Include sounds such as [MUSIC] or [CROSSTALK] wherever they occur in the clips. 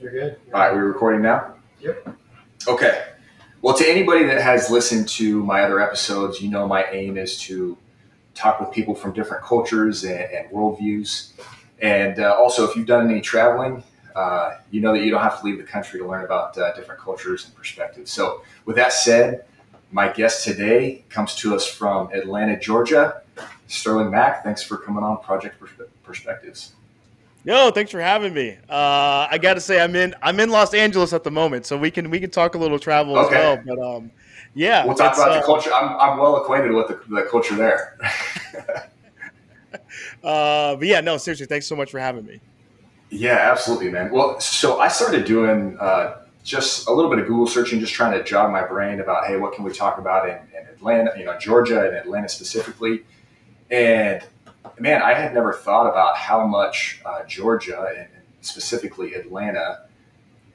You're good. All right, we're recording now? Yep. Okay. Well, to anybody that has listened to my other episodes, you know my aim is to talk with people from different cultures and, and worldviews. And uh, also, if you've done any traveling, uh, you know that you don't have to leave the country to learn about uh, different cultures and perspectives. So, with that said, my guest today comes to us from Atlanta, Georgia. Sterling Mack, thanks for coming on Project Perspectives. No, thanks for having me. Uh, I got to say, I'm in I'm in Los Angeles at the moment, so we can we can talk a little travel Okay. as well. But um, yeah, We'll talk about uh, the culture. I'm, I'm well acquainted with the, the culture there. [LAUGHS] Uh, but yeah, no, seriously, thanks so much for having me. Yeah, absolutely, man. Well, so I started doing uh, just a little bit of Google searching, just trying to jog my brain about, hey, what can we talk about in, in Atlanta, you know, Georgia and Atlanta specifically. And man, I had never thought about how much uh, Georgia and specifically Atlanta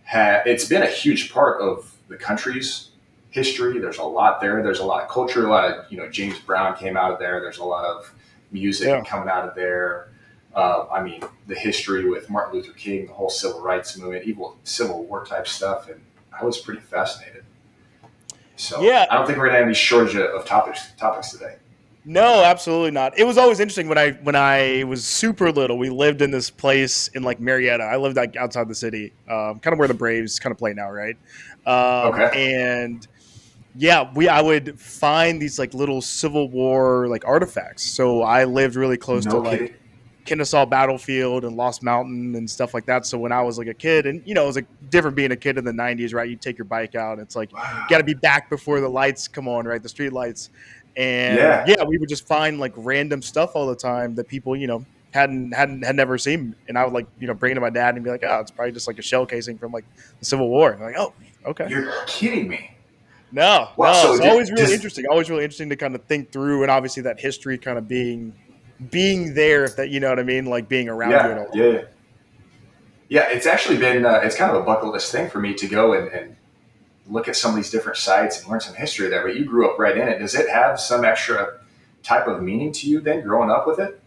had. It's been a huge part of the country's history. There's a lot there. There's a lot of culture. A lot of you know, James Brown came out of there. There's a lot of music Yeah. coming out of there. Uh, I mean, the history with Martin Luther King, the whole civil rights movement, even Civil War type stuff, and I was pretty fascinated. So Yeah. I don't think we're gonna have any shortage of topics topics today. No, absolutely not. It was always interesting when I when I was super little. We lived in this place in like Marietta. I lived like outside the city, um, kind of where the Braves kind of play now, right? Um, Okay. And yeah, we I would find these like little Civil War like artifacts. So I lived really close no to like kidding. Kennesaw Battlefield and Lost Mountain and stuff like that. So when I was like a kid, and you know, it was like different being a kid in the '90s, right? You take your bike out, it's like Wow. got to be back before the lights come on, right? The street lights. And Yeah. yeah. we would just find like random stuff all the time that people, you know, hadn't hadn't had never seen. And I would like, you know, bring it to my dad and be like, oh, it's probably just like a shell casing from like the Civil War. Like, oh, okay. You're kidding me. No, Wow, no, so it's did- always really does- interesting. Always really interesting to kind of think through, and obviously that history kind of being being there, if that you know what I mean, like being around you. Yeah, And all. yeah, yeah. Yeah, it's actually been uh, it's kind of a bucket list thing for me to go and, and look at some of these different sites and learn some history there. But you grew up right in it. Does it have some extra type of meaning to you then, growing up with it?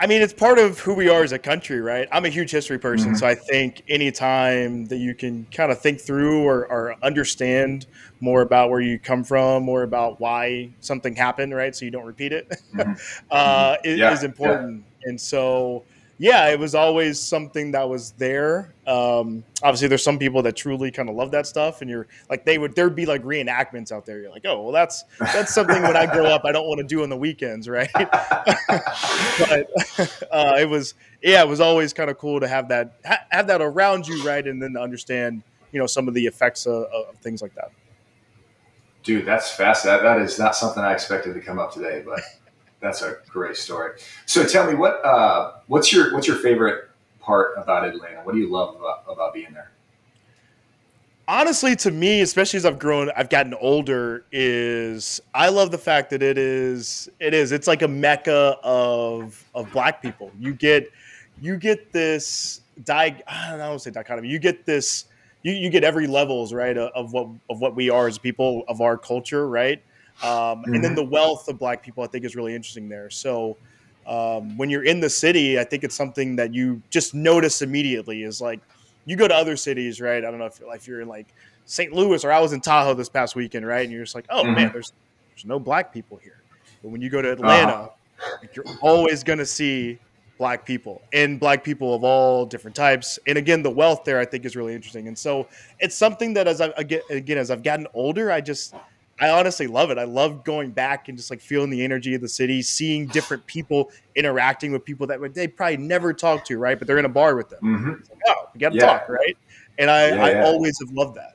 I mean, it's part of who we are as a country, right? I'm a huge history person, Mhm. so I think anytime that you can kind of think through or, or understand more about where you come from, more about why something happened, right? So you don't repeat it, Mhm. [LAUGHS] uh, Yeah, is important. And so, yeah, it was always something that was there. Um, obviously, there's some people that truly kind of love that stuff, and you're like, they would there'd be like reenactments out there. You're like, oh, well, that's that's something when I grow up, I don't want to do on the weekends, right? [LAUGHS] but [LAUGHS] uh, it was yeah, it was always kind of cool to have that ha- have that around you, right, and then to understand you know some of the effects of, of things like that. Dude, that's fast. That, that is not something I expected to come up today, but that's a great story. So tell me what uh, what's your what's your favorite part about Atlanta? What do you love about, about being there? Honestly, to me, especially as I've grown, I've gotten older, is I love the fact that it is it is it's like a mecca of of black people. You get you get this di I don't I don't say dichotomy. You get this you, you get every levels right of what of what we are as people of our culture, right? Um, And then the wealth of black people, I think, is really interesting there. So um, when you're in the city, I think it's something that you just notice immediately. Is like you go to other cities, right? I don't know if, if you're in like St. Louis or I was in Tahoe this past weekend, right? And you're just like, oh Mhm. man, there's there's no black people here. But when you go to Atlanta, like, you're always going to see black people and black people of all different types. And again, the wealth there I think is really interesting. And so it's something that as I again as I've gotten older, I just I honestly love it. I love going back and just like feeling the energy of the city, seeing different [SIGHS] people interacting with people that they probably never talk to, right? But they're in a bar with them. hmm like, oh, we got to Yeah. talk, right? And I, Yeah, I yeah. always have loved that.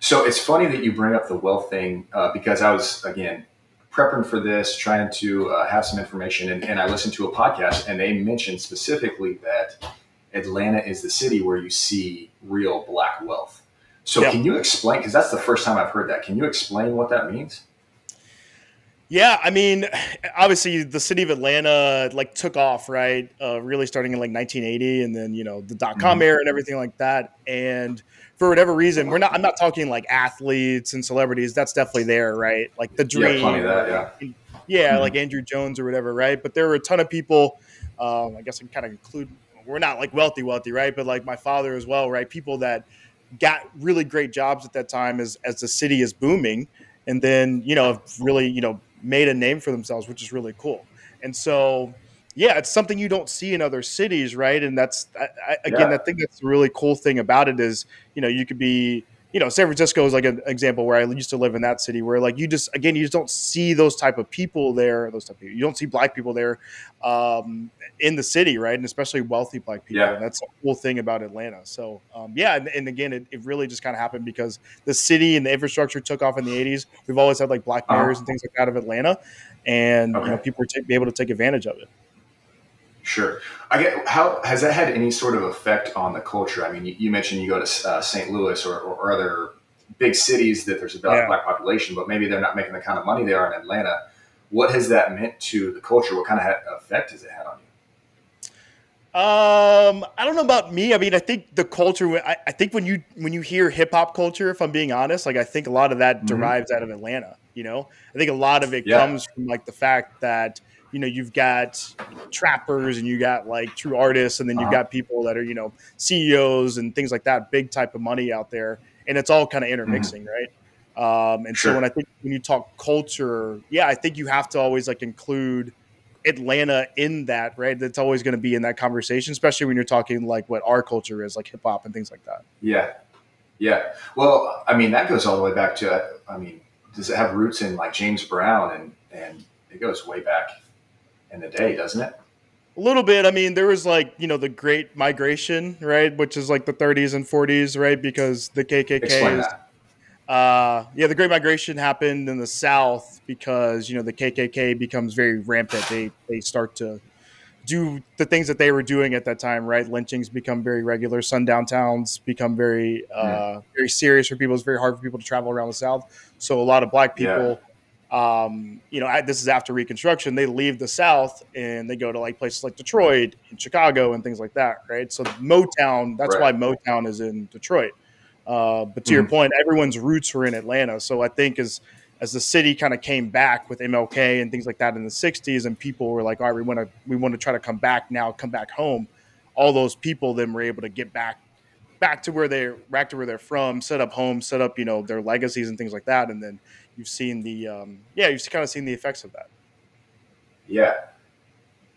So it's funny that you bring up the wealth thing uh, because I was again prepping for this, trying to uh, have some information, and, and I listened to a podcast, and they mentioned specifically that Atlanta is the city where you see real black wealth. So Yeah. can you explain? Because that's the first time I've heard that. Can you explain what that means? Yeah, I mean, obviously the city of Atlanta like took off, right? Uh, really starting in like 1980, and then you know the dot com Mhm. era and everything like that. And for whatever reason, we're not. I'm not talking like athletes and celebrities. That's definitely there, right? Like the dream. Yeah, that. Yeah. yeah, mm-hmm. like Andruw Jones or whatever, right? But there were a ton of people. Um, I guess I can kind of include. We're not like wealthy, wealthy, right? But like my father as well, right? People that got really great jobs at that time as as the city is booming, and then you know have really you know made a name for themselves, which is really cool. And so yeah, it's something you don't see in other cities, right? And that's I, I, again, yeah. I think that's the really cool thing about it is you know you could be you know, San Francisco is like an example where I used to live in that city where like you just again you just don't see those type of people there, those type of people. You don't see black people there um, in the city, right? And especially wealthy black people. Yeah. And that's a cool thing about Atlanta. So um, yeah, and, and, again, it, it really just kind of happened because the city and the infrastructure took off in the '80s. We've always had like black uh-huh. mayors uh-huh. and things like that of Atlanta, and okay. you know people were t- be able to take advantage of it. Sure. I get how has that had any sort of effect on the culture? I mean, you, you mentioned you go to uh, St. Louis or, or, other big cities that there's a black, yeah. black population, but maybe they're not making the kind of money they are in Atlanta. What has that meant to the culture? What kind of effect has it had on you? Um, I don't know about me. I mean, I think the culture. I, I think when you when you hear hip hop culture, if I'm being honest, like I think a lot of that mm-hmm. derives out of Atlanta. You know, I think a lot of it yeah. comes from like the fact that you know you've got trappers and you got like true artists and then you've uh-huh. got people that are you know ceos and things like that big type of money out there and it's all kind of intermixing mm-hmm. right um, and sure. so when i think when you talk culture yeah i think you have to always like include atlanta in that right that's always going to be in that conversation especially when you're talking like what our culture is like hip-hop and things like that yeah yeah well i mean that goes all the way back to i mean does it have roots in like james brown and and it goes way back in the day, doesn't it? A little bit. I mean, there was like you know the Great Migration, right, which is like the 30s and 40s, right, because the KKK. Explain is, that. Uh, yeah, the Great Migration happened in the South because you know the KKK becomes very rampant. They they start to do the things that they were doing at that time, right? Lynchings become very regular. Sundown towns become very uh, yeah. very serious for people. It's very hard for people to travel around the South. So a lot of black people. Yeah um, you know, this is after Reconstruction. They leave the South and they go to like places like Detroit and Chicago and things like that, right? So Motown, that's right. why Motown is in Detroit. Uh, but to mm-hmm. your point, everyone's roots were in Atlanta. So I think as as the city kind of came back with MLK and things like that in the '60s, and people were like, "All right, we want to we want to try to come back now, come back home." All those people then were able to get back back to where they're back to where they're from, set up homes, set up you know their legacies and things like that, and then you've seen the um, yeah you've kind of seen the effects of that. Yeah,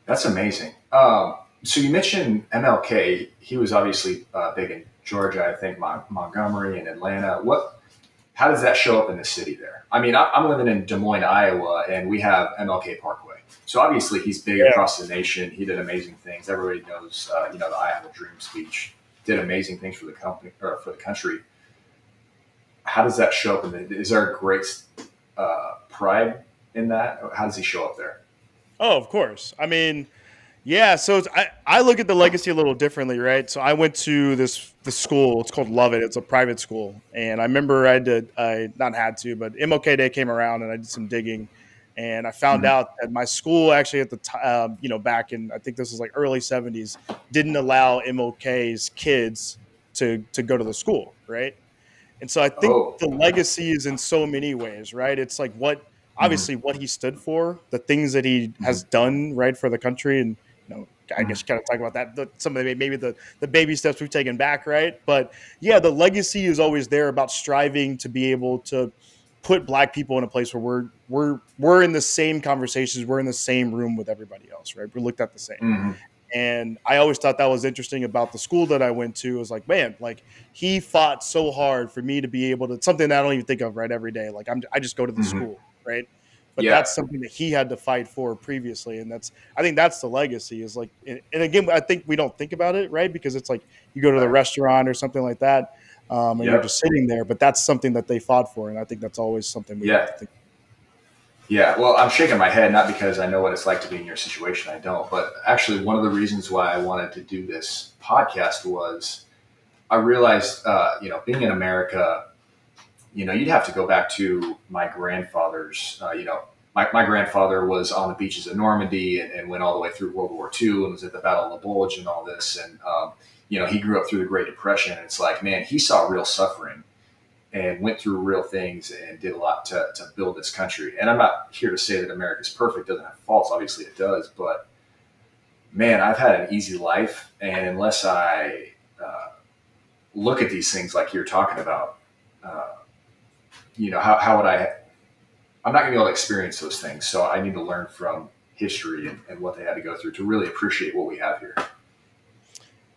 that's amazing. Um, so you mentioned MLK. He was obviously uh, big in Georgia, I think Mon- Montgomery and Atlanta. What? How does that show up in the city there? I mean, I, am living in Des Moines, Iowa, and we have MLK Parkway. So obviously, he's big yeah. across the nation. He did amazing things. Everybody knows, uh, you know, the "I Have a Dream" speech. Did amazing things for the company or for the country how does that show up? In the, is there a great uh, pride in that? How does he show up there? Oh, of course. I mean, yeah. So I, I look at the legacy a little differently, right? So I went to this the school. It's called Lovett. It's a private school, and I remember I did I not had to, but MLK Day came around, and I did some digging, and I found mm-hmm. out that my school actually at the time, um, you know, back in I think this was like early '70s, didn't allow MLK's kids to to go to the school, right? And so I think oh. the legacy is in so many ways, right? It's like what mm-hmm. obviously mm-hmm. what he stood for, the things that he mm-hmm. has done right for the country, and you know, I mm-hmm. guess kind of talk about that. The, some of the maybe the the baby steps we've taken back, right? But yeah, the legacy is always there about striving to be able to put black people in a place where we're we're we're in the same conversations, we're in the same room with everybody else, right? We're looked at the same. Mm-hmm. And I always thought that was interesting about the school that I went to. It Was like, man, like he fought so hard for me to be able to something that I don't even think of right every day. Like I'm, I just go to the mm-hmm. school, right? But yeah. that's something that he had to fight for previously, and that's I think that's the legacy. Is like, and again, I think we don't think about it, right? Because it's like you go to the restaurant or something like that, um, and yep. you're just sitting there. But that's something that they fought for, and I think that's always something we yeah. have to think. Yeah, well, I'm shaking my head not because I know what it's like to be in your situation. I don't, but actually, one of the reasons why I wanted to do this podcast was I realized, uh, you know, being in America, you know, you'd have to go back to my grandfather's. Uh, you know, my, my grandfather was on the beaches of Normandy and, and, went all the way through World War II and was at the Battle of the Bulge and all this. And um, you know, he grew up through the Great Depression. And it's like, man, he saw real suffering and went through real things and did a lot to, to build this country. And I'm not here to say that America's perfect, doesn't have faults. Obviously, it does. But man, I've had an easy life. And unless I uh, look at these things like you're talking about, uh, you know, how, how would I? I'm not going to be able to experience those things. So I need to learn from history and, and what they had to go through to really appreciate what we have here.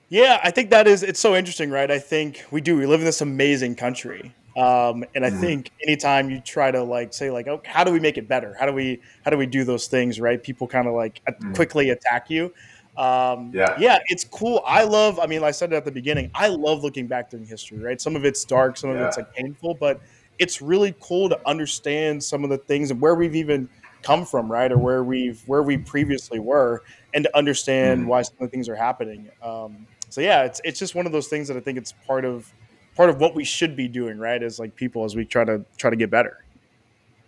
Yeah, I think that is it's so interesting, right? I think we do. We live in this amazing country. Um, and I mm think anytime you try to like say like, oh, how do we make it better? How do we how do we do those things? Right? People kind of like mm quickly attack you. Um, yeah, yeah, it's cool. I love. I mean, like I said it at the beginning. I love looking back during history. Right? Some of it's dark, some of yeah. it's like painful, but it's really cool to understand some of the things and where we've even come from, right, or where we've where we previously were, and to understand mm why some of the things are happening. Um, so yeah, it's it's just one of those things that I think it's part of part of what we should be doing, right? As like people as we try to try to get better.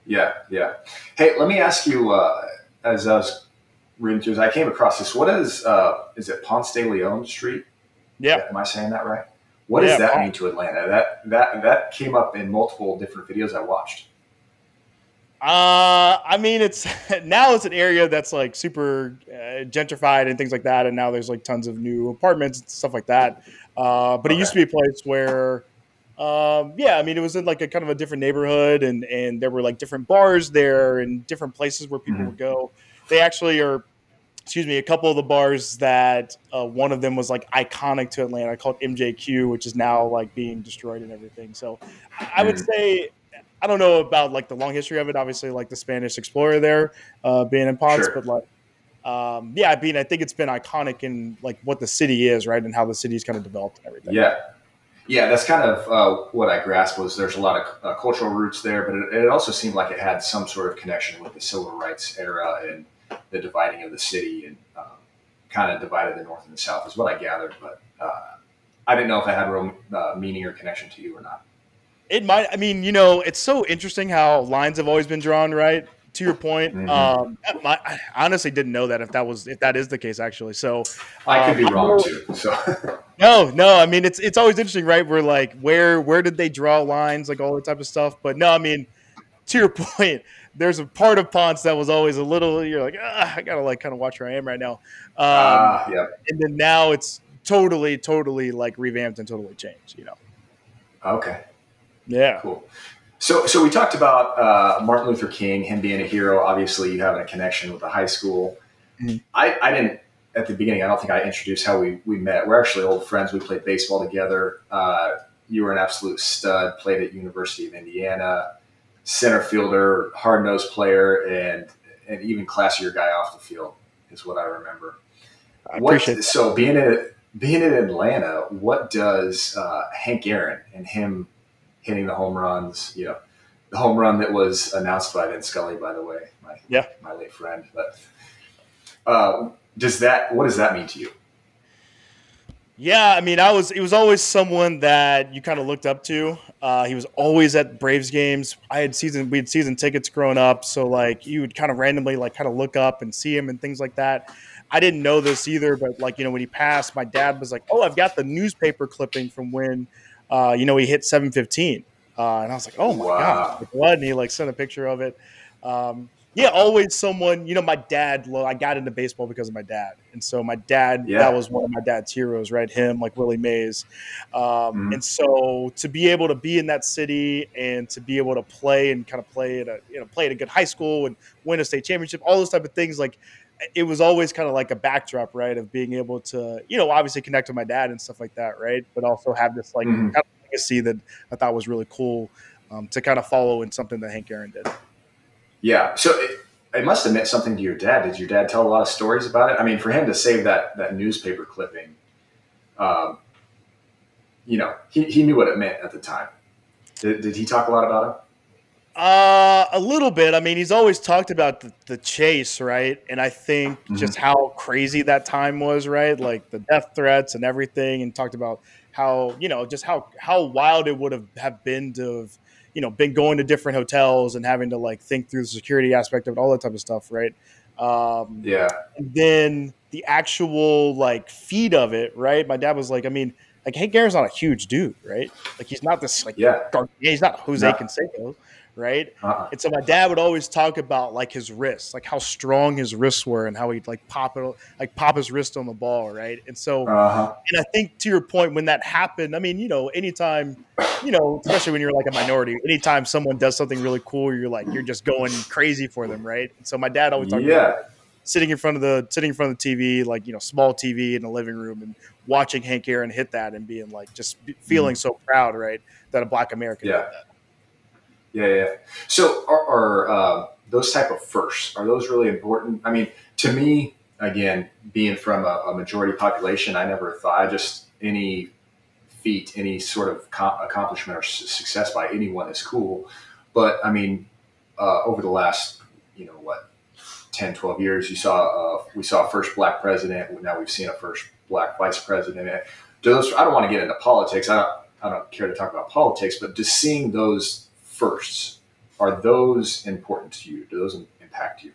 Yeah, yeah. Hey, let me ask you. Uh, as I was reading through, I came across this. What is uh, is it Ponce de Leon Street? Yeah. Am I saying that right? What yeah, does that mean to Atlanta? That that that came up in multiple different videos I watched. Uh, I mean, it's [LAUGHS] now it's an area that's like super uh, gentrified and things like that, and now there's like tons of new apartments and stuff like that. Uh, but okay. it used to be a place where, um, yeah, I mean, it was in like a kind of a different neighborhood, and and there were like different bars there and different places where people mm-hmm. would go. They actually are, excuse me, a couple of the bars that uh, one of them was like iconic to Atlanta, called MJQ, which is now like being destroyed and everything. So, I would mm. say I don't know about like the long history of it. Obviously, like the Spanish explorer there uh, being in pots, sure. but like, um, yeah, I mean, I think it's been iconic in like what the city is, right, and how the city's kind of developed and everything. Yeah, yeah, that's kind of uh, what I grasped was there's a lot of uh, cultural roots there, but it, it, also seemed like it had some sort of connection with the civil rights era and the dividing of the city and um, kind of divided the north and the south is what I gathered, but uh, I didn't know if it had real uh, meaning or connection to you or not. It might. I mean, you know, it's so interesting how lines have always been drawn, right? To your point, mm-hmm. um, my, I honestly didn't know that if that was if that is the case actually. So I could um, be wrong too. So [LAUGHS] no, no. I mean, it's it's always interesting, right? We're like, where where did they draw lines, like all that type of stuff. But no, I mean, to your [LAUGHS] point, there's a part of Ponce that was always a little. You're like, ah, I gotta like kind of watch where I am right now. Um, uh, yeah. And then now it's totally, totally like revamped and totally changed. You know. Okay. Yeah. Cool. So, so we talked about uh, Martin Luther King, him being a hero. Obviously, you having a connection with the high school. Mm-hmm. I, I didn't at the beginning. I don't think I introduced how we we met. We're actually old friends. We played baseball together. Uh, you were an absolute stud. Played at University of Indiana, center fielder, hard nosed player, and and even classier guy off the field is what I remember. I what, appreciate so being in being in Atlanta. What does uh, Hank Aaron and him hitting the home runs. You know, the home run that was announced by Vin Scully, by the way, my yeah, my late friend. But uh, does that what does that mean to you? Yeah, I mean, I was it was always someone that you kind of looked up to. Uh, he was always at Braves games. I had season we had season tickets growing up, so like you would kind of randomly like kind of look up and see him and things like that. I didn't know this either, but like you know when he passed, my dad was like, "Oh, I've got the newspaper clipping from when uh, you know, he hit 715. Uh, and I was like, oh my wow. God, what? And he like sent a picture of it. Um, yeah, always someone, you know, my dad, I got into baseball because of my dad. And so my dad, yeah. that was one of my dad's heroes, right? Him, like Willie Mays. Um, mm-hmm. And so to be able to be in that city and to be able to play and kind of play at a, you know, play at a good high school and win a state championship, all those type of things, like it was always kind of like a backdrop, right, of being able to, you know, obviously connect with my dad and stuff like that, right, but also have this like mm-hmm. kind of legacy that I thought was really cool um, to kind of follow in something that Hank Aaron did. Yeah, so it, it, must have meant something to your dad. Did your dad tell a lot of stories about it? I mean, for him to save that that newspaper clipping, um, you know, he, he knew what it meant at the time. Did, did he talk a lot about it? Uh, a little bit. I mean, he's always talked about the, the chase, right? And I think mm-hmm. just how crazy that time was, right? Like the death threats and everything, and talked about how you know just how how wild it would have have been to have you know been going to different hotels and having to like think through the security aspect of it, all that type of stuff, right? Um, yeah. Then the actual like feed of it, right? My dad was like, I mean, like Hank Aaron's not a huge dude, right? Like he's not this like Yeah. gar- he's not Jose No. Canseco, right? Uh-uh. And so my dad would always talk about like his wrists, like how strong his wrists were, and how he'd like pop it, like pop his wrist on the ball, right? And so, Uh-huh. and I think to your point, when that happened, I mean, you know, anytime, you know, especially when you're like a minority, anytime someone does something really cool, you're like you're just going crazy for them, right? And so my dad always talked about Yeah. sitting in front of the sitting in front of the TV, like you know, small TV in the living room, and watching Hank Aaron hit that and being like just feeling so proud, right, that a Black American Yeah. did that. Yeah, yeah. So are, are uh, those type of firsts, are those really important? I mean, to me, again, being from a, a majority population, I never thought, I just, any feat, any sort of co- accomplishment or su- success by anyone is cool. But I mean, uh, over the last, you know, what, 10, 12 years, you saw, uh, we saw a first black president. Now we've seen a first black vice president. Do those, I don't want to get into politics. I don't, I don't care to talk about politics, but just seeing those firsts, are those important to you? Do those impact you?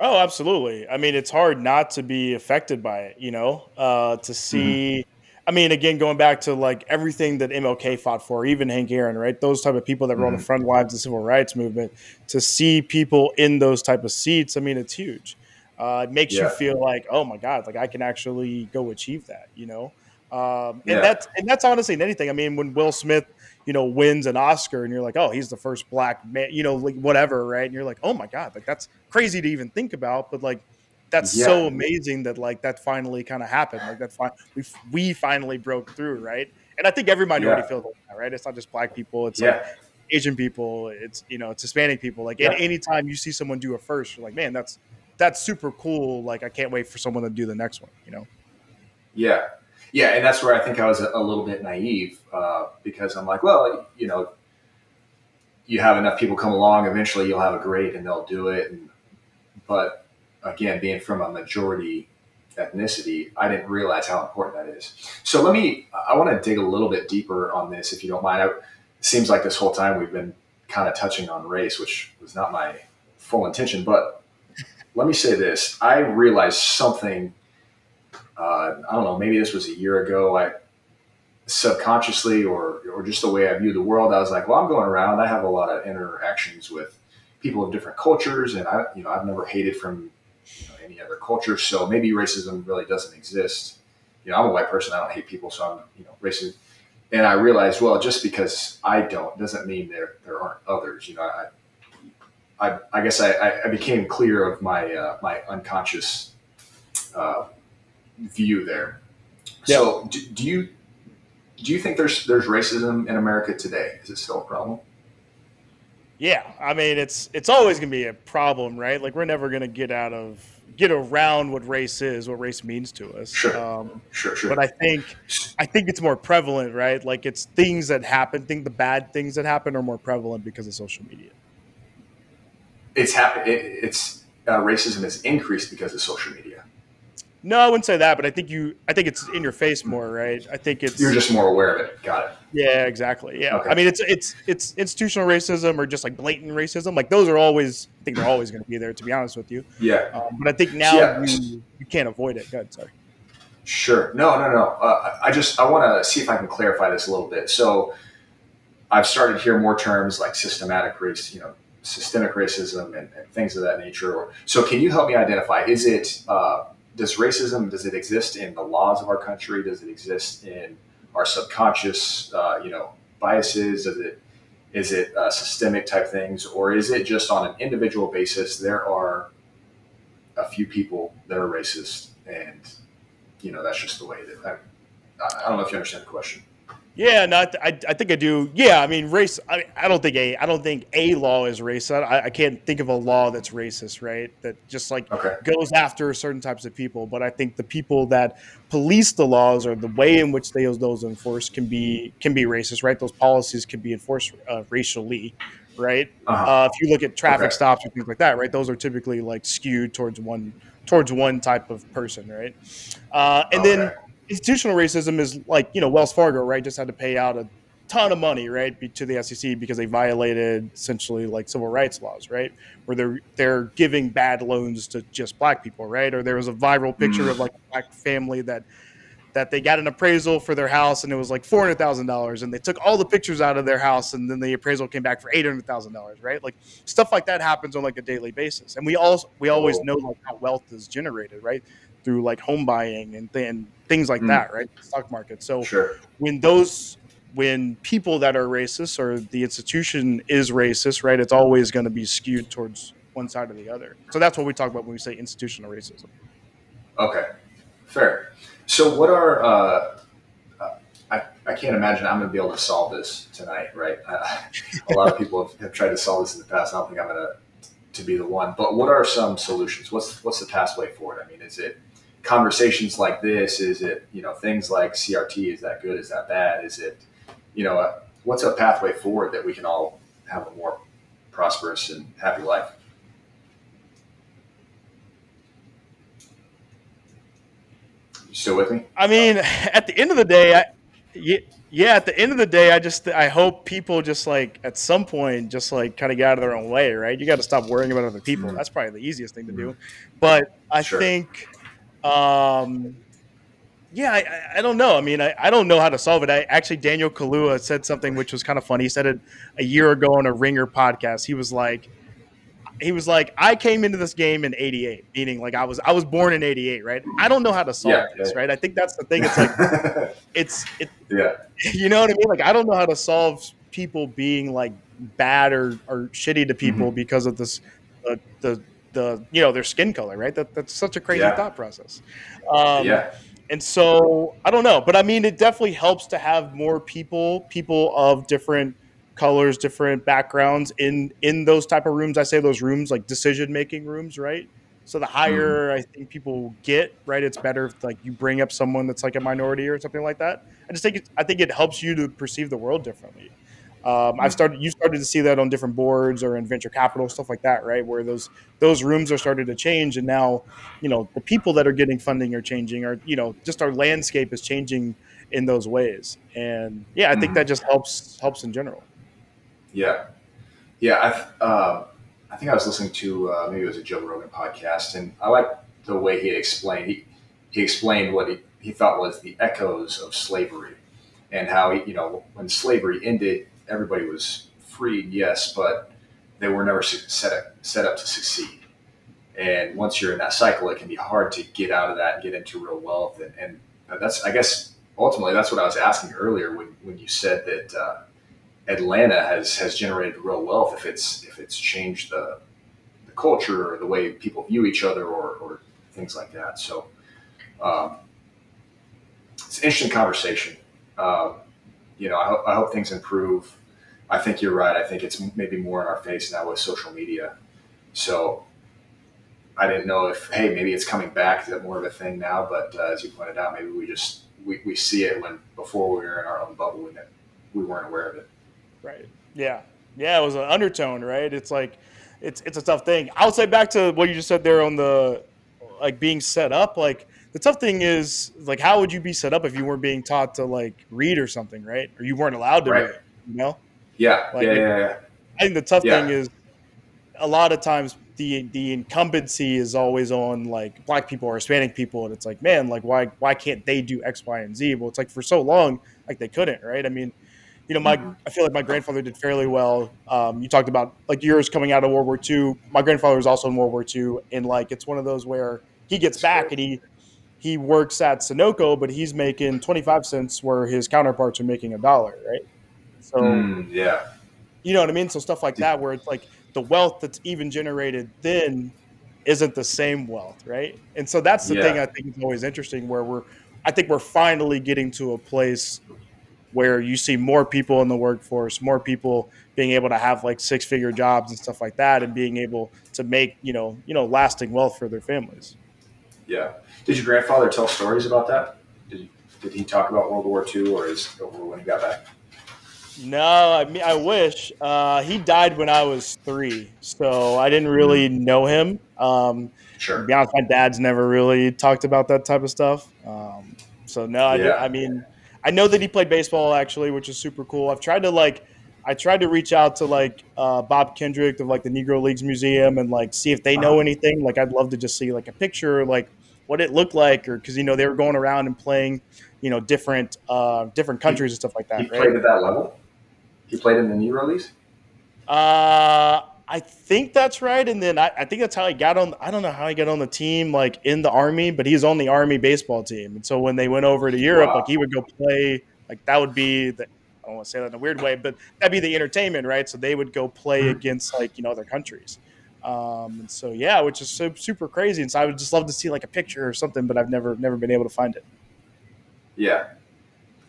Oh, absolutely. I mean, it's hard not to be affected by it, you know, uh, to see. I mean, again, going back to like everything that MLK fought for, even Hank Aaron, right? Those type of people that were on the Mhm. front lines of the civil rights movement, to see people in those type of seats, I mean, it's huge. Uh, it makes Yeah. you feel like, oh my god, like I can actually go achieve that, you know. Um, and Yeah. that's and that's honestly in anything. I mean, when Will Smith, you know, wins an Oscar, and you're like, oh, he's the first black man, you know, like whatever, right? And you're like, oh my god, like that's crazy to even think about, but like that's so amazing that like that finally kind of happened. Like that, fi- we we finally broke through, right? And I think every minority Yeah. feels like that, right? It's not just black people; it's Yeah. like Asian people, it's you know, it's Hispanic people. Like Yeah. any anytime you see someone do a first, you're like, man, that's that's super cool. Like I can't wait for someone to do the next one. You know? Yeah. Yeah. And that's where I think I was a, a little bit naive uh, because I'm like, well, you know, you have enough people come along, eventually you'll have a great and they'll do it. And, but again, being from a majority ethnicity, I didn't realize how important that is. So let me, I want to dig a little bit deeper on this, if you don't mind. I, it seems like this whole time we've been kind of touching on race, which was not my full intention. But let me say this I realized something, uh, I don't know, maybe this was a year ago. I subconsciously or, or just the way I view the world, I was like, well, I'm going around. I have a lot of interactions with people of different cultures, and I, you know, I've never hated from you know, any other culture. So maybe racism really doesn't exist. You know, I'm a white person. I don't hate people, so I'm you know racist. And I realized, well, just because I don't doesn't mean there there aren't others. You know, I I, I guess I, I- became clear of my uh, my unconscious uh, view there. So do, do you do you think there's there's racism in America today? Is it still a problem? Yeah, I mean it's it's always gonna be a problem, right? Like we're never gonna get out of get around what race is, what race means to us. Sure. Um, Sure, sure. but I think I think it's more prevalent, right? Like it's things that happen. Think the bad things that happen are more prevalent because of social media. it's happened. It, it's uh, racism has increased because of social media. No, I wouldn't say that, but I think you I think it's in your face more, right? I think it's You're just more aware of it. Got it. Yeah, exactly. Yeah. Okay. I mean it's it's it's institutional racism or just like blatant racism. Like those are always I think they're always gonna be there to be honest with you. Yeah. Um, but I think now Yeah. you, you can't avoid it. Good, sorry. Sure. No, no, no. Uh, I just I want to see if I can clarify this a little bit. So I've started to hear more terms like systematic race, you know, systemic racism and, and things of that nature. Or, so can you help me identify? Is it uh, does racism does it exist in the laws of our country? Does it exist in our subconscious, uh, you know, biases? Does it is it uh, systemic type things, or is it just on an individual basis? There are a few people that are racist, and you know that's just the way that. I, I don't know if you understand the question. Yeah, no, I, I, I think I do. Yeah, I mean, race. I, I don't think a I don't think a law is racist. I, I can't think of a law that's racist, right? That just like Okay. goes after certain types of people. But I think the people that police the laws or the way in which they those enforced can be can be racist, right? Those policies can be enforced uh, racially, right? Uh-huh. Uh, if you look at traffic Okay. stops or things like that, right? Those are typically like skewed towards one towards one type of person, right? Uh, and then Okay. Institutional racism is like you know Wells Fargo, right? Just had to pay out a ton of money, right, to the SEC because they violated essentially like civil rights laws, right? Where they're they're giving bad loans to just black people, right? Or there was a viral picture Mm. of like a black family that that they got an appraisal for their house and it was like four hundred thousand dollars, and they took all the pictures out of their house, and then the appraisal came back for eight hundred thousand dollars, right? Like stuff like that happens on like a daily basis, and we all we always know like how wealth is generated, right? Through like home buying and, th- and things like Mm. that, right? Stock market. So Sure. when those when people that are racist or the institution is racist, right? It's always going to be skewed towards one side or the other. So that's what we talk about when we say institutional racism. Okay. Fair. So, what are uh, uh, I, I can't imagine I'm going to be able to solve this tonight, right? Uh, [LAUGHS] a lot of people have, have tried to solve this in the past. I don't think I'm going to to be the one. But what are some solutions? What's what's the pathway forward? I mean, is it conversations like this? Is it you know things like CRT? Is that good? Is that bad? Is it you know uh, what's a pathway forward that we can all have a more prosperous and happy life? You still with me? I mean, [LAUGHS] at the end of the day, I, yeah, yeah, at the end of the day, I just I hope people just like at some point just like kind of get out of their own way, right? You got to stop worrying about other people. Mhm. That's probably the easiest thing to do. But I Sure. think, um, yeah, I, I- don't know. I mean, I, I don't know how to solve it. I actually Daniel Kaluuya said something which was kind of funny. He said it a year ago on a Ringer podcast. He was like, he was like, I came into this game in '88, meaning like I was I was born in '88, right? I don't know how to solve Yeah, this, yeah. right? I think that's the thing. It's like [LAUGHS] it's it, yeah, [LAUGHS] you know what I mean? Like I don't know how to solve people being like bad or, or shitty to people Mm-hmm. because of this the, the the you know their skin color, right? That that's such a crazy Yeah. thought process. Um, yeah, and so I don't know, but I mean, it definitely helps to have more people, people of different colors, different backgrounds in in those type of rooms. I say those rooms like decision making rooms, right? So the higher I think people get, right, it's better if like you bring up someone that's like a minority or something like that. I just think it, I think it helps you to perceive the world differently. Um, I've started you started to see that on different boards or in venture capital stuff like that, right? Where those those rooms are starting to change, and now you know the people that are getting funding are changing, or you know just our landscape is changing in those ways. And yeah, I think Mhm. that just helps helps in general. yeah, yeah. I uh, I think I was listening to uh, maybe it was a Joe Rogan podcast, and I like the way he explained. He he explained what he, he thought was the echoes of slavery, and how he, you know when slavery ended, everybody was freed, yes, but they were never set up set up to succeed. And once you're in that cycle, it can be hard to get out of that and get into real wealth. And, and that's, I guess, ultimately, that's what I was asking earlier when, when you said that uh, Atlanta has has generated real wealth. If it's if it's changed the the culture or the way people view each other or, or things like that. So um, it's an interesting conversation. Um, you know, I, hope I hope things improve. I think you're right. I think it's maybe more in our face now with social media. So I didn't know if, hey, maybe it's coming back. Is more of a thing now? But uh, as you pointed out, maybe we just we, we see it when before we were in our own bubble and we weren't aware of it. Right. Yeah. Yeah. It was an undertone, right? It's like, it's it's a tough thing. I'll say back to what you just said there on the, like being set up. Like the tough thing is like, how would you be set up if you weren't being taught to like read or something, right? Or you weren't allowed to Right. read. You know. Yeah, Like- yeah, yeah, yeah. I think the tough Yeah. thing is a lot of times the the incumbency is always on like black people or Hispanic people, and it's like, man, like why why can't they do X, Y, and Z? Well, it's like for so long, like they couldn't, right? I mean, you know, my Mhm. I feel like my grandfather did fairly well. Um, you talked about like yours coming out of World War II. My grandfather was also in World War II, and like it's one of those where he gets back and he he works at Sunoco, but he's making twenty five cents where his counterparts are making a dollar, right? So Mm, yeah, you know what I mean? So stuff like that, where it's like the wealth that's even generated then isn't the same wealth, right? And so that's the Yeah. thing I think is always interesting, where we're, I think we're finally getting to a place where you see more people in the workforce, more people being able to have like six figure jobs and stuff like that, and being able to make you know you know lasting wealth for their families. Yeah. Did your grandfather tell stories about that? Did, did he talk about World War II or is or when he got back? No, I mean I wish. Uh, he died when I was three, so I didn't really know him. Um, To Sure. be honest, my dad's never really talked about that type of stuff. Um, so no, I, Yeah. I mean, I know that he played baseball actually, which is super cool. I've tried to like, I tried to reach out to like uh, Bob Kendrick of like the Negro Leagues Museum and like see if they know anything. Like, I'd love to just see like a picture, like what it looked like, or because you know they were going around and playing, you know, different uh, different countries and stuff like that. He right? played at that level. He played in the Negro Leagues. Uh, I think that's right. And then I, I, think that's how he got on. I don't know how he got on the team, like in the army, but he's on the army baseball team. And so when they went over to Europe, wow. like he would go play. Like that would be the. I don't want to say that in a weird way, but that'd be the entertainment, right? So they would go play mm-hmm. against like you know other countries. Um, and so yeah, which is so, super crazy. And so I would just love to see like a picture or something, but I've never never been able to find it. Yeah,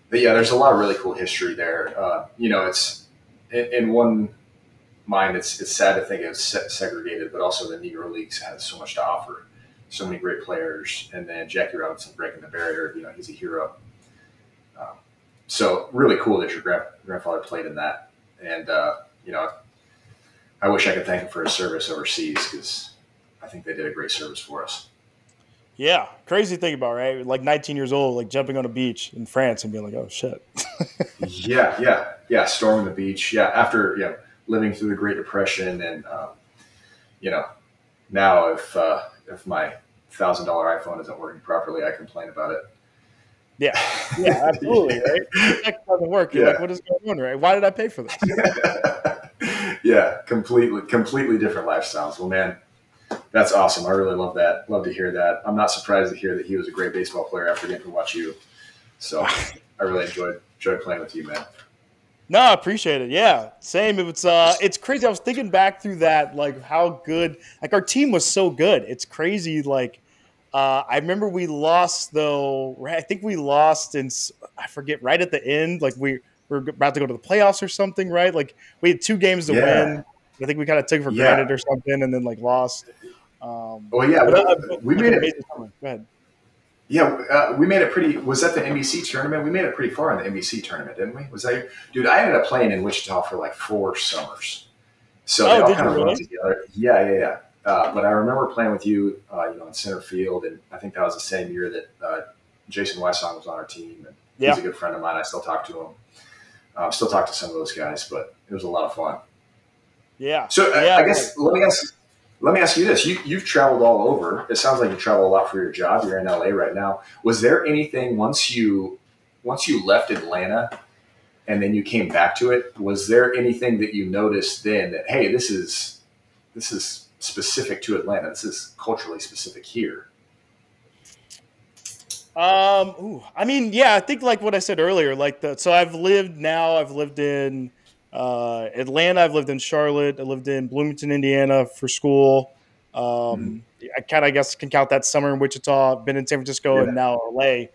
but yeah, there's a lot of really cool history there. Uh, you know, it's in, in one mind, it's it's sad to think it's segregated, but also the Negro Leagues has so much to offer, so many great players, and then Jackie Robinson breaking the barrier. You know, he's a hero. So really cool that your grand, grandfather played in that, and uh, you know, I wish I could thank him for his service overseas because I think they did a great service for us. Yeah, crazy thing about right, like 19 years old, like jumping on a beach in France and being like, "Oh shit." [LAUGHS] yeah, yeah, yeah. Storming the beach. Yeah, after yeah, living through the Great Depression, and um, you know, now if uh, if my thousand dollar iPhone isn't working properly, I complain about it. Yeah, yeah, absolutely, [LAUGHS] right. It doesn't work. You're yeah. like, what is going on, right? Why did I pay for this? [LAUGHS] yeah, completely, completely different lifestyles. Well, man, that's awesome. I really love that. Love to hear that. I'm not surprised to hear that he was a great baseball player after getting to watch you. So [LAUGHS] I really enjoyed enjoyed playing with you, man. No, I appreciate it. Yeah, same. It's uh, it's crazy. I was thinking back through that, like how good, like our team was so good. It's crazy. Like, uh, I remember we lost though. I think we lost in I forget right at the end. Like we were about to go to the playoffs or something, right? Like we had two games to yeah. win. I think we kind of took for yeah. granted or something, and then like lost. Um, well, yeah, but, uh, we made it. Go ahead. Yeah, uh, we made it pretty. Was that the NBC tournament? We made it pretty far in the NBC tournament, didn't we? Was that, dude? I ended up playing in Wichita for like four summers, so oh, they all kind of really? together. Yeah, yeah, yeah. Uh, but I remember playing with you, uh, you know, in center field, and I think that was the same year that uh, Jason Wysong was on our team, and yeah. he's a good friend of mine. I still talk to him. Um, still talk to some of those guys, but it was a lot of fun. Yeah. So uh, yeah, I guess let me ask let me ask you this: you, you've traveled all over. It sounds like you travel a lot for your job. You're in LA right now. Was there anything once you once you left Atlanta and then you came back to it? Was there anything that you noticed then that hey, this is this is specific to Atlanta. This is culturally specific here. Um, ooh, I mean, yeah, I think like what I said earlier, like the so I've lived now. I've lived in uh, Atlanta. I've lived in Charlotte. I lived in Bloomington, Indiana for school. Um, mm I kind of, guess, can count that summer in Wichita. Been in San Francisco yeah. and now LA.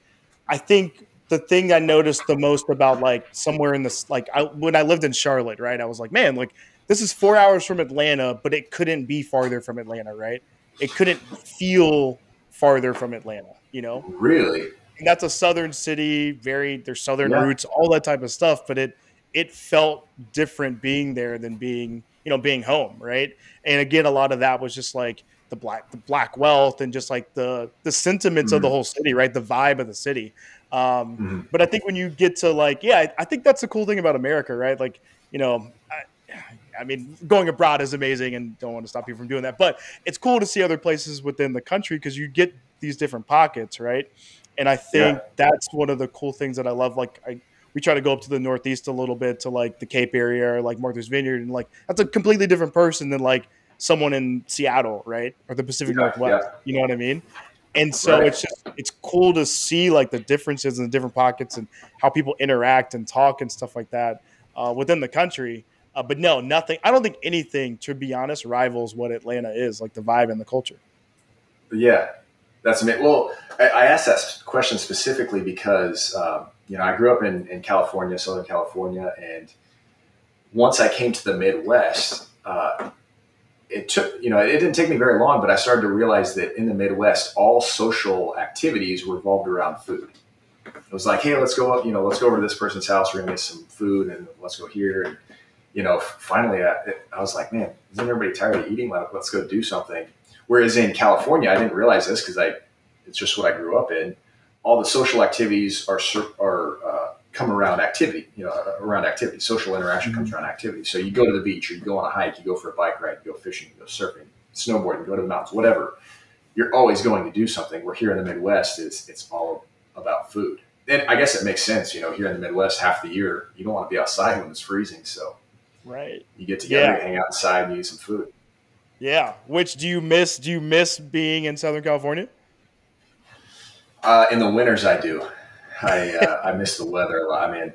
I think the thing I noticed the most about like somewhere in this, like I, when I lived in Charlotte, right? I was like, man, like this is four hours from Atlanta, but it couldn't be farther from Atlanta, right? It couldn't feel farther from Atlanta, you know? Really? And that's a southern city, very there's southern yeah. roots, all that type of stuff, but it it felt different being there than being you know being home right and again a lot of that was just like the black the black wealth and just like the the sentiments mm-hmm. of the mm-hmm. whole city right the vibe of the city um, mm-hmm. but i think when you get to like yeah I, I, think that's the cool thing about america right like you know I, I mean going abroad is amazing and don't want to stop you from doing that but it's cool to see other places within the country because you get these different pockets right and i think yeah. that's one of the cool things that i love like i we try to go up to the northeast a little bit to like the Cape area or like Martha's Vineyard, and like that's a completely different person than like someone in Seattle, right, or the Pacific yeah, Northwest. Yeah. You know what I mean? And so right. it's just it's cool to see like the differences in the different pockets and how people interact and talk and stuff like that uh, within the country. Uh, but no, nothing. I don't think anything, to be honest, rivals what Atlanta is like the vibe and the culture. Yeah, that's amazing. Well, I, I asked that question specifically because um, you know, I grew up in, in California, Southern California, and once I came to the Midwest, uh, it took, you know, it didn't take me very long, but I started to realize that in the Midwest, all social activities revolved around food. It was like, hey, let's go up, you know, let's go over to this person's house. We're gonna get some food, and let's go here. And you know, finally, I, I was like, man, isn't everybody tired of eating? Let's go do something. Whereas in California, I didn't realize this because I, it's just what I grew up in all the social activities are are uh, come around activity. You know, around activity. Social interaction mm-hmm. comes around activity. So you go to the beach, or you go on a hike, you go for a bike ride, you go fishing, you go surfing, snowboarding, go to the mountains, whatever. you're always going to do something. We're here in the Midwest, it's it's all about food. And I guess it makes sense, you know, here in the Midwest, half the year you don't want to be outside when it's freezing, so right, you get together, yeah. hang out inside, and eat some food. Yeah. Which do you miss? Do you miss being in Southern California? Uh, in the winters, I do. I uh, [LAUGHS] I miss the weather a lot. I mean,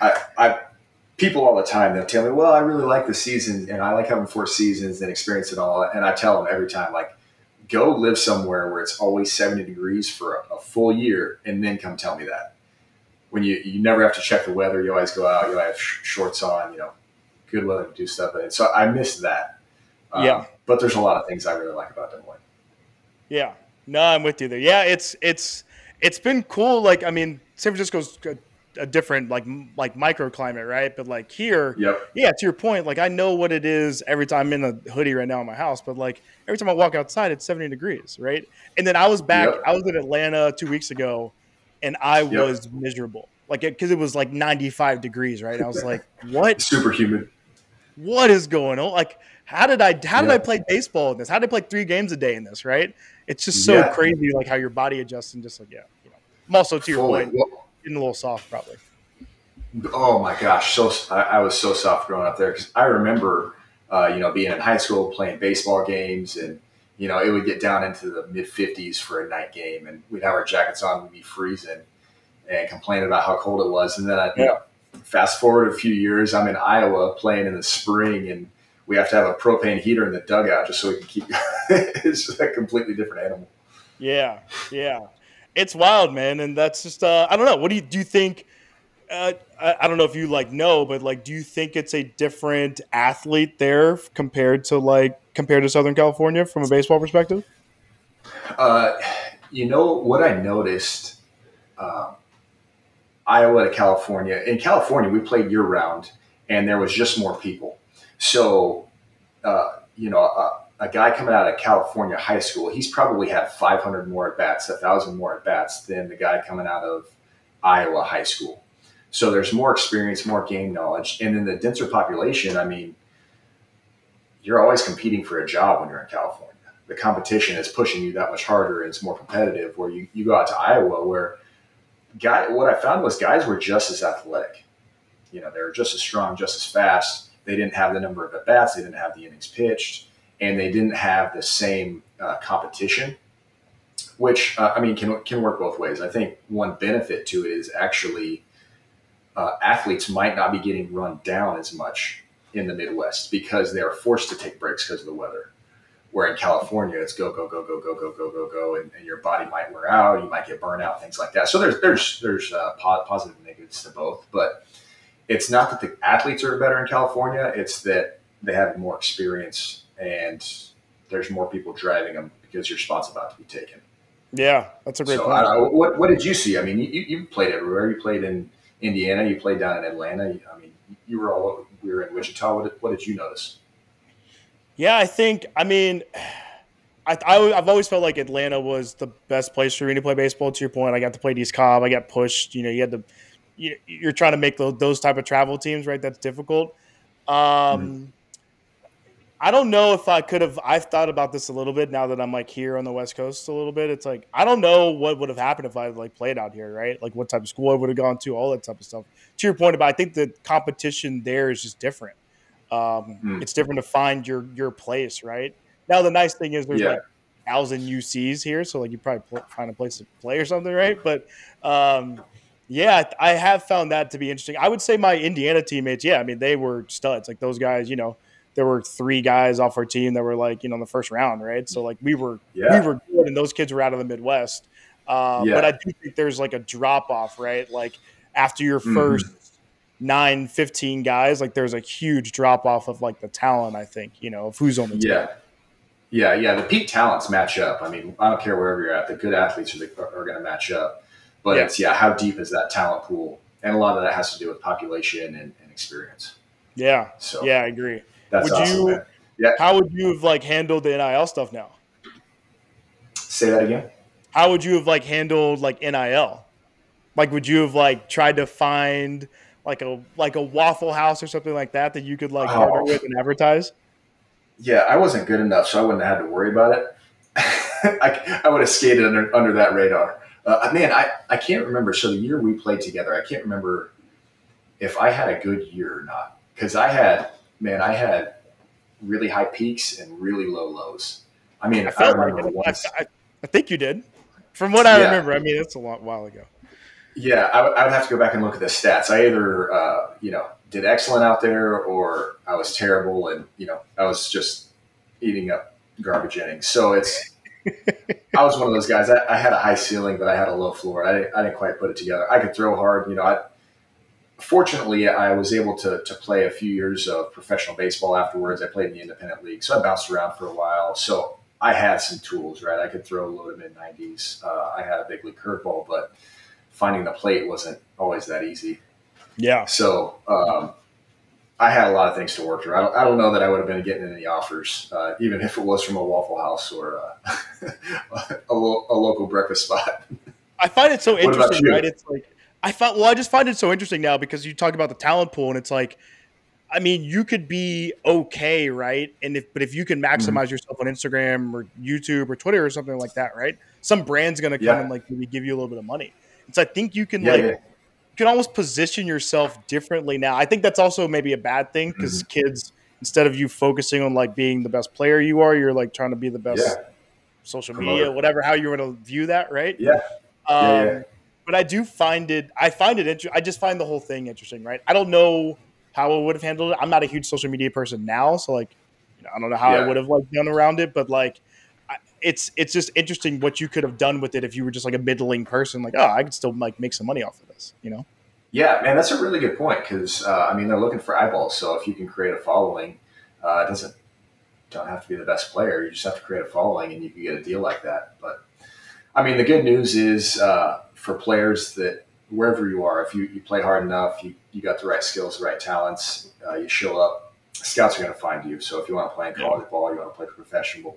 I I people all the time they'll tell me, well, I really like the season and I like having four seasons and experience it all. And I tell them every time, like, go live somewhere where it's always 70 degrees for a, a full year and then come tell me that. When you, you never have to check the weather, you always go out, you have sh- shorts on, you know, good weather to do stuff. And so I miss that. Um, yeah. But there's a lot of things I really like about Des Moines. Yeah. No, I'm with you there. Yeah. It's, it's, it's been cool. Like, I mean, San Francisco's a different like like microclimate, right? But like here, yep. yeah, to your point, like I know what it is every time I'm in a hoodie right now in my house, but like every time I walk outside, it's 70 degrees, right? And then I was back, yep. I was in Atlanta two weeks ago, and I yep. was miserable, like because it, it, was like 95 degrees, right? I was like, [LAUGHS] what? Super humid. What is going on? Like, how did I how did I play baseball in this? How did I play three games a day in this? Right? It's just so yeah. crazy, like how your body adjusts and just like yeah, you know. I'm also to your Fully. point. Getting a little soft, probably. Oh my gosh, so I, I was so soft growing up there because I remember, uh, you know, being in high school playing baseball games, and you know, it would get down into the mid fifties for a night game, and we'd have our jackets on, we'd be freezing, and complain about how cold it was, and then I'd yeah. Fast forward a few years, I'm in Iowa playing in the spring, and we have to have a propane heater in the dugout just so we can keep. [LAUGHS] it's a completely different animal. Yeah, yeah it's wild, man, and that's just uh, I don't know. What do you do? You think? Uh, I, I, don't know if you like know, but like, do you think it's a different athlete there compared to like compared to Southern California from a baseball perspective? Uh, you know what I noticed. Um, Iowa to California. In California, we played year round, and there was just more people. So, uh, you know, uh, a guy coming out of California high school, he's probably had 500 more at bats, a 1,000 more at bats than the guy coming out of Iowa high school. So there's more experience, more game knowledge. And in the denser population, I mean, you're always competing for a job when you're in California. The competition is pushing you that much harder and it's more competitive. Where you, you go out to Iowa, where guy, what I found was guys were just as athletic. You know, they were just as strong, just as fast. They didn't have the number of at bats, they didn't have the innings pitched and they didn't have the same uh, competition, which uh, I mean can can work both ways. I think one benefit to it is actually uh, athletes might not be getting run down as much in the Midwest because they are forced to take breaks because of the weather. Where in California, it's go go go go go go go go go, and, and your body might wear out, you might get burnout, things like that. So there's there's there's uh, positive and negatives to both, but it's not that the athletes are better in California; it's that they have more experience and there's more people driving them because your spot's about to be taken. Yeah, that's a great so, point. what, what did you see? I mean, you, you played everywhere. You played in Indiana. You played down in Atlanta. I mean, you were all over. We were in Wichita. What did, what did you notice? Yeah, I think. I mean, I, I have always felt like Atlanta was the best place for me to play baseball. To your point, I got to play East Cobb. I got pushed. You know, you had to. You, you're trying to make those, those type of travel teams, right? That's difficult. Um, mm-hmm. I don't know if I could have. I've thought about this a little bit now that I'm like here on the West Coast a little bit. It's like I don't know what would have happened if I like played out here, right? Like what type of school I would have gone to, all that type of stuff. To your point about, I think the competition there is just different. Um, mm. It's different to find your your place, right? Now the nice thing is there's yeah. like thousand UCs here, so like you probably find a place to play or something, right? But um, yeah, I have found that to be interesting. I would say my Indiana teammates, yeah, I mean they were studs. Like those guys, you know there were three guys off our team that were like you know in the first round, right? So like we were yeah. we were good, and those kids were out of the Midwest. Uh, yeah. But I do think there's like a drop off, right? Like after your 1st mm-hmm. Nine, 15 guys, like there's a huge drop off of like the talent. I think you know of who's on the team. Yeah. Yeah, yeah. The peak talents match up. I mean, I don't care wherever you're at. The good athletes are, are going to match up. But yeah. it's yeah, how deep is that talent pool? And a lot of that has to do with population and, and experience. Yeah. So yeah, I agree. That's would awesome, you? Man. Yeah. How would you have like handled the NIL stuff now? Say that again. How would you have like handled like NIL? Like, would you have like tried to find like a like a Waffle House or something like that that you could like partner oh. with and advertise? Yeah, I wasn't good enough, so I wouldn't have had to worry about it. [LAUGHS] I, I would have skated under, under that radar. Uh, man, I, I can't remember. So the year we played together, I can't remember if I had a good year or not. Because I had, man, I had really high peaks and really low lows. I mean, I, I remember like once. I, I, think you did. From what I yeah. remember, I mean, it's a long while ago. Yeah, I, w- I would have to go back and look at the stats. I either, uh, you know, did excellent out there or I was terrible and, you know, I was just eating up garbage innings. So it's, [LAUGHS] I was one of those guys. I, I, had a high ceiling, but I had a low floor. I didn't, I didn't quite put it together. I could throw hard. You know, I, fortunately, I was able to, to play a few years of professional baseball afterwards. I played in the independent league, so I bounced around for a while. So I had some tools, right? I could throw a low to mid 90s. Uh, I had a big league curveball, but finding the plate wasn't always that easy. Yeah. So um, I had a lot of things to work through. I don't, I don't know that I would have been getting any offers, uh, even if it was from a Waffle House or uh, [LAUGHS] a, lo- a, local breakfast spot. I find it so interesting, right? It's like I find well, I just find it so interesting now because you talk about the talent pool, and it's like, I mean, you could be okay, right? And if but if you can maximize mm-hmm. yourself on Instagram or YouTube or Twitter or something like that, right? Some brand's gonna come yeah. and like maybe give you a little bit of money. So I think you can yeah, like. Yeah you can almost position yourself differently now. I think that's also maybe a bad thing because mm-hmm. kids, instead of you focusing on like being the best player you are, you're like trying to be the best yeah. social media, whatever, how you want to view that, right? Yeah. Um. But I do find it, I find it interesting. I just find the whole thing interesting, right? I don't know how I would have handled it. I'm not a huge social media person now. So like, you know, I don't know how I would have like done around it, but like, it's it's just interesting what you could have done with it if you were just like a middling person. Like, oh, I could still like make some money off of this, you know? Yeah, man, that's a really good point because uh, I mean they're looking for eyeballs. So if you can create a following, uh, it doesn't don't have to be the best player. You just have to create a following, and you can get a deal like that. But I mean, the good news is uh, for players that wherever you are, if you, you play hard enough, you, you got the right skills, the right talents, uh, you show up, scouts are going to find you. So if you want to play in college ball, you want to play professional,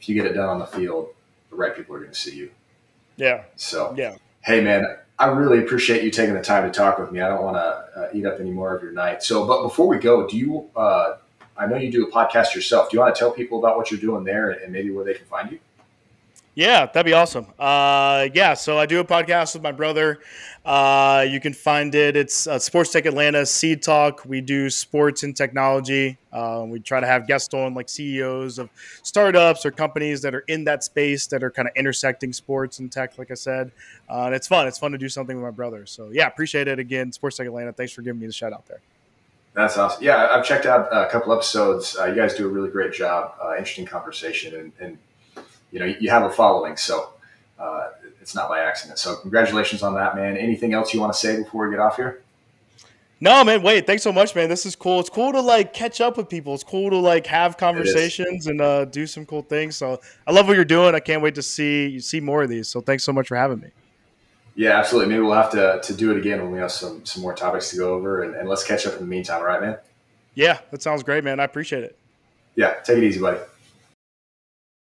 if you get it done on the field, the right people are going to see you. Yeah. So, yeah. Hey, man, I really appreciate you taking the time to talk with me. I don't want to uh, eat up any more of your night. So, but before we go, do you, uh, I know you do a podcast yourself. Do you want to tell people about what you're doing there and maybe where they can find you? Yeah, that'd be awesome. Uh, yeah, so I do a podcast with my brother. Uh, you can find it. It's uh, Sports Tech Atlanta Seed Talk. We do sports and technology. Uh, we try to have guests on like CEOs of startups or companies that are in that space that are kind of intersecting sports and tech. Like I said, uh, and it's fun. It's fun to do something with my brother. So yeah, appreciate it again. Sports Tech Atlanta. Thanks for giving me the shout out there. That's awesome. Yeah, I've checked out a couple episodes. Uh, you guys do a really great job. interesting conversation and, and you know you have a following, so uh, it's not by accident. So congratulations on that, man. Anything else you want to say before we get off here? No, man. Wade, thanks so much, man. This is cool. It's cool to like catch up with people. It's cool to like have conversations and uh, do some cool things. So I love what you're doing. I can't wait to see you see more of these. So thanks so much for having me. Yeah, absolutely. Maybe we'll have to, to do it again when we have some some more topics to go over, and, and let's catch up in the meantime. All right, man. Yeah, that sounds great, man. I appreciate it. Yeah, take it easy, buddy.